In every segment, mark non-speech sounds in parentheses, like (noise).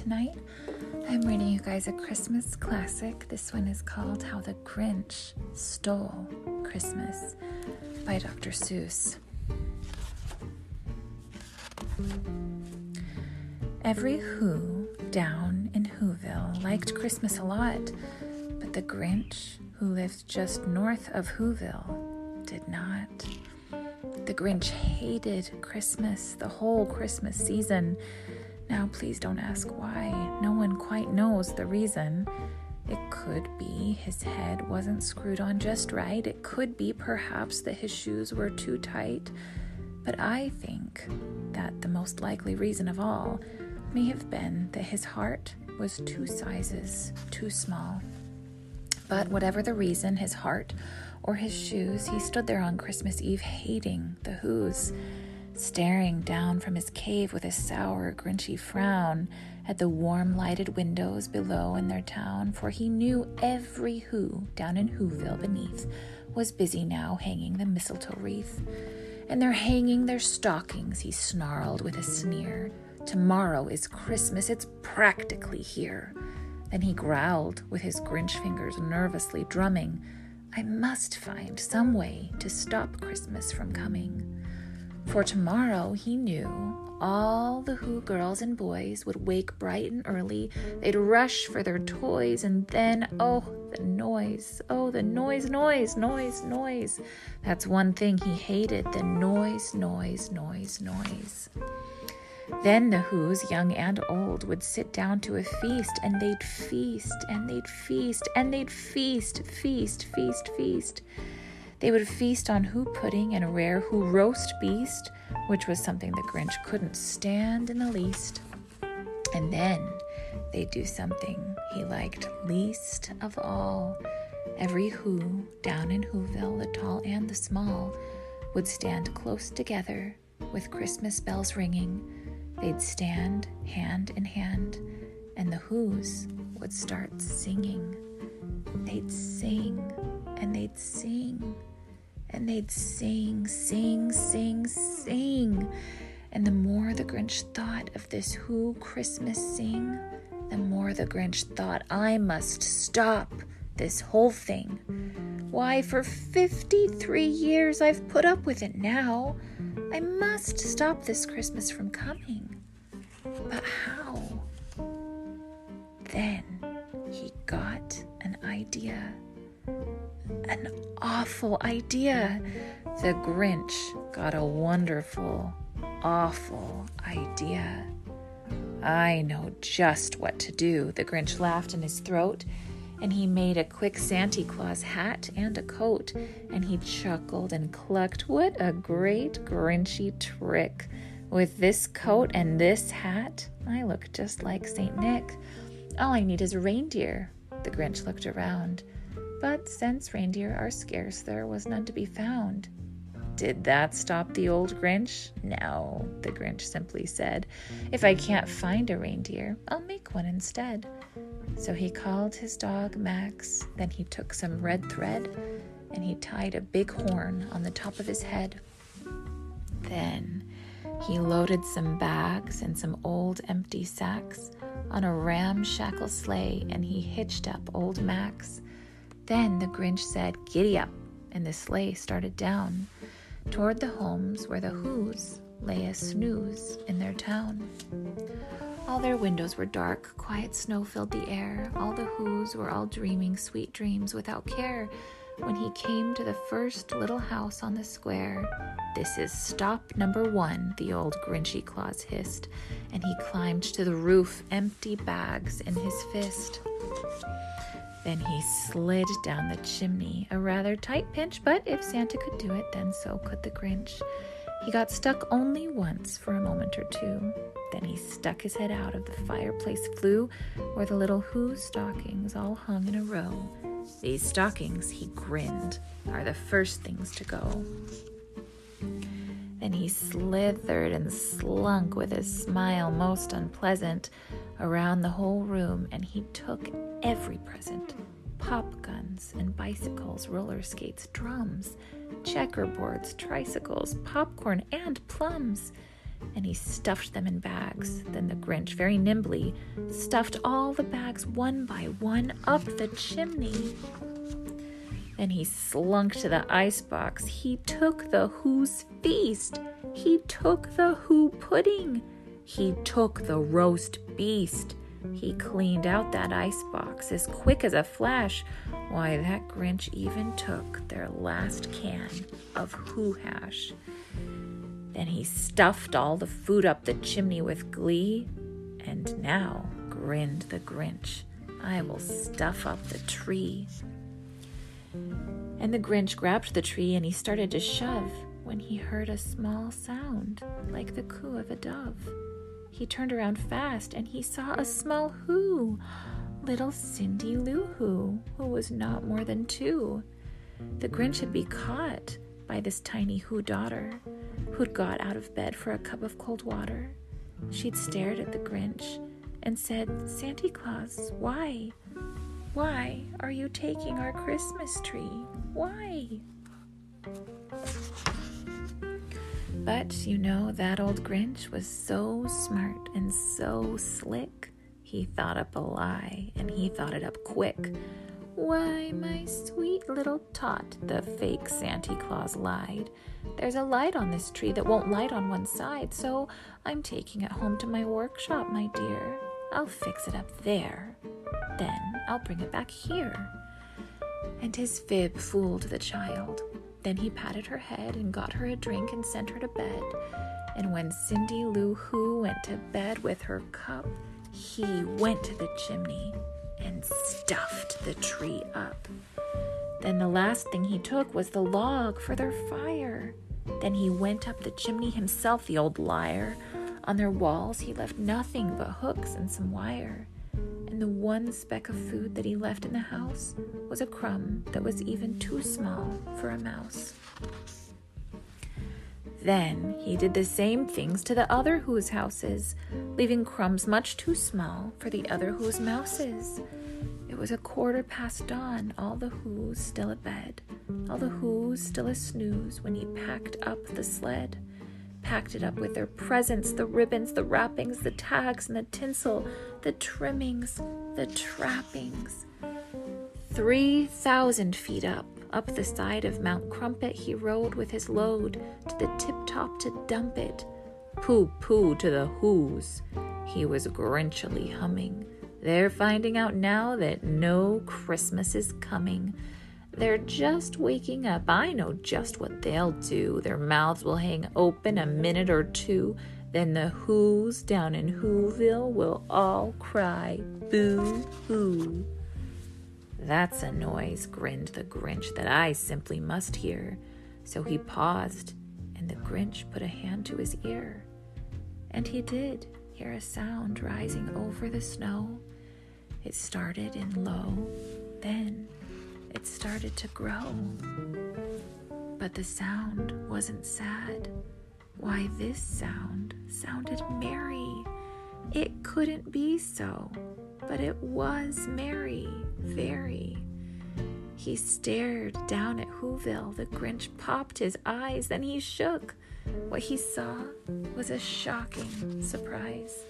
tonight. I'm reading you guys a Christmas classic. This one is called How the Grinch Stole Christmas by Dr. Seuss. Every Who down in Whoville liked Christmas a lot, but the Grinch, who lived just north of Whoville, did not. The Grinch hated Christmas, the whole Christmas season. Now, please don't ask why. No one quite knows the reason. It could be his head wasn't screwed on just right. It could be perhaps that his shoes were too tight. But I think that the most likely reason of all may have been that his heart was two sizes too small. But whatever the reason, his heart or his shoes, he stood there on Christmas Eve hating the Who's, staring down from his cave with a sour, grinchy frown at the warm lighted windows below in their town, for he knew every Who down in Whoville beneath was busy now hanging the mistletoe wreath. And they're hanging their stockings, he snarled with a sneer. Tomorrow is Christmas, it's practically here. Then he growled, with his Grinch fingers nervously drumming. I must find some way to stop Christmas from coming. For tomorrow, he knew, all the Who girls and boys would wake bright and early. They'd rush for their toys, and then, oh, the noise. Oh, the noise, noise, noise, noise. That's one thing he hated the noise, noise, noise, noise. Then the Who's, young and old, would sit down to a feast, and they'd feast, and they'd feast, and they'd feast, feast, feast, feast. They would feast on Who pudding and a rare Who roast beast, which was something the Grinch couldn't stand in the least. And then they'd do something he liked least of all. Every Who down in Whoville, the tall and the small, would stand close together with Christmas bells ringing They'd stand hand in hand, and the Who's would start singing. They'd sing and they'd sing and they'd sing, sing, sing, sing. And the more the Grinch thought of this Who Christmas sing, the more the Grinch thought, I must stop this whole thing. Why, for 53 years I've put up with it now. I must stop this Christmas from coming. But An awful idea. The Grinch got a wonderful, awful idea. I know just what to do. The Grinch laughed in his throat, and he made a quick Santa Claus hat and a coat, and he chuckled and clucked. What a great Grinchy trick! With this coat and this hat, I look just like St. Nick. All I need is a reindeer. The Grinch looked around, but since reindeer are scarce, there was none to be found. Did that stop the old Grinch? No, the Grinch simply said. If I can't find a reindeer, I'll make one instead. So he called his dog Max, then he took some red thread and he tied a big horn on the top of his head. Then he loaded some bags and some old empty sacks on a ramshackle sleigh and he hitched up old Max. Then the Grinch said, Giddy up, and the sleigh started down toward the homes where the Who's lay a snooze in their town. All their windows were dark, quiet snow filled the air. All the Who's were all dreaming sweet dreams without care when he came to the first little house on the square. This is stop number one, the old Grinchy Claus hissed, and he climbed to the roof, empty bags in his fist. Then he slid down the chimney, a rather tight pinch, but if Santa could do it, then so could the Grinch. He got stuck only once for a moment or two. Then he stuck his head out of the fireplace flue where the little Who stockings all hung in a row. These stockings, he grinned, are the first things to go. Then he slithered and slunk with a smile most unpleasant around the whole room, and he took every present pop guns and bicycles, roller skates, drums, checkerboards, tricycles, popcorn, and plums. and he stuffed them in bags. Then the Grinch, very nimbly, stuffed all the bags one by one up the chimney. Then he slunk to the icebox. He took the Who's feast. He took the Who pudding. He took the roast beast. He cleaned out that icebox as quick as a flash. Why, that Grinch even took their last can of Who hash. Then he stuffed all the food up the chimney with glee, and now grinned the Grinch. I will stuff up the tree. And the Grinch grabbed the tree and he started to shove when he heard a small sound like the coo of a dove. He turned around fast and he saw a small who, little Cindy Lou Who, who was not more than two. The Grinch had been caught by this tiny Who daughter, who'd got out of bed for a cup of cold water. She'd stared at the Grinch and said, Santa Claus, why? Why are you taking our Christmas tree? Why? But you know, that old Grinch was so smart and so slick. He thought up a lie, and he thought it up quick. Why, my sweet little tot, the fake Santa Claus lied. There's a light on this tree that won't light on one side, so I'm taking it home to my workshop, my dear. I'll fix it up there. Then I'll bring it back here. And his fib fooled the child. Then he patted her head and got her a drink and sent her to bed. And when Cindy Lou Who went to bed with her cup, he went to the chimney and stuffed the tree up. Then the last thing he took was the log for their fire. Then he went up the chimney himself, the old liar. On their walls, he left nothing but hooks and some wire the one speck of food that he left in the house was a crumb that was even too small for a mouse. Then he did the same things to the other Who's houses, leaving crumbs much too small for the other Who's mouses. It was a quarter past dawn, all the Who's still at bed, all the Who's still a snooze when he packed up the sled packed it up with their presents the ribbons, the wrappings, the tags, and the tinsel, the trimmings, the trappings. Three thousand feet up, up the side of Mount Crumpet, he rode with his load to the tip top to dump it. Pooh pooh to the who's. He was grinchily humming. They're finding out now that no Christmas is coming. They're just waking up. I know just what they'll do. Their mouths will hang open a minute or two. Then the Who's down in Whoville will all cry, Boo hoo. That's a noise, grinned the Grinch, that I simply must hear. So he paused, and the Grinch put a hand to his ear. And he did hear a sound rising over the snow. It started in low, then it started to grow. But the sound wasn't sad. Why, this sound sounded merry. It couldn't be so, but it was merry, very. He stared down at Whoville. The Grinch popped his eyes, then he shook. What he saw was a shocking surprise.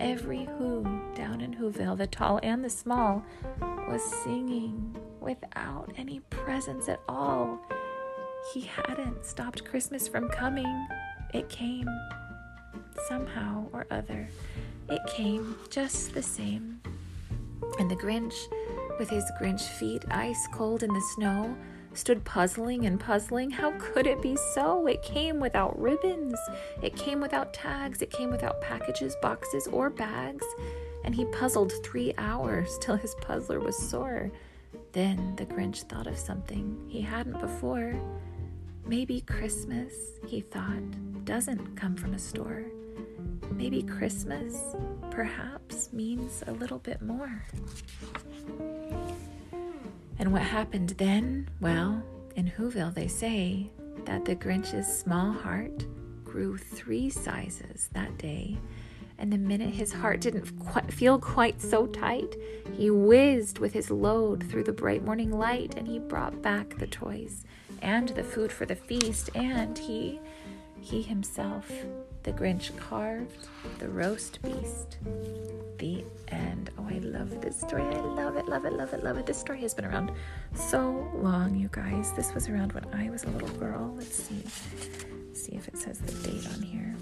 Every Who down in Whoville, the tall and the small, was singing without any presents at all. He hadn't stopped Christmas from coming. It came somehow or other. It came just the same. And the Grinch, with his Grinch feet ice cold in the snow, stood puzzling and puzzling. How could it be so? It came without ribbons. It came without tags. It came without packages, boxes, or bags. And he puzzled three hours till his puzzler was sore. Then the Grinch thought of something he hadn't before. Maybe Christmas, he thought, doesn't come from a store. Maybe Christmas, perhaps, means a little bit more. And what happened then? Well, in Whoville, they say that the Grinch's small heart grew three sizes that day and the minute his heart didn't quite feel quite so tight, he whizzed with his load through the bright morning light and he brought back the toys and the food for the feast and he He himself, the Grinch, carved the roast beast. The end. Oh, I love this story. I love it, love it, love it, love it. This story has been around so long, you guys. This was around when I was a little girl. Let's see. see if it says the date on here.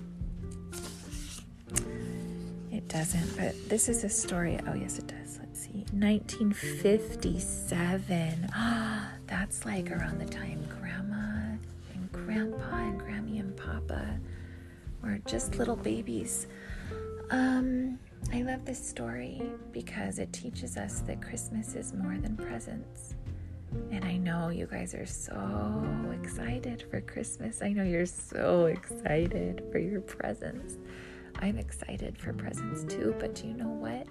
It doesn't, but this is a story. Oh, yes, it does. Let's see. 1957. Ah, (gasps) that's like around the time Grandma and Grandpa and Grammy and Papa were just little babies. Um, I love this story because it teaches us that Christmas is more than presents. And I know you guys are so excited for Christmas. I know you're so excited for your presents. I'm excited for presents too, but do you know what?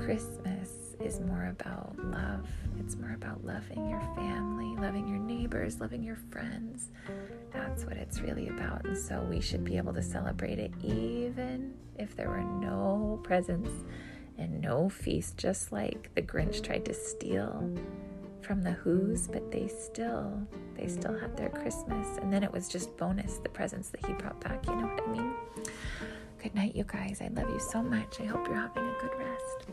Christmas is more about love. It's more about loving your family, loving your neighbors, loving your friends. That's what it's really about. And so we should be able to celebrate it even if there were no presents and no feast, just like the Grinch tried to steal from the Who's, but they still they still had their Christmas. And then it was just bonus the presents that he brought back, you know what I mean? Good night, you guys. I love you so much. I hope you're having a good rest.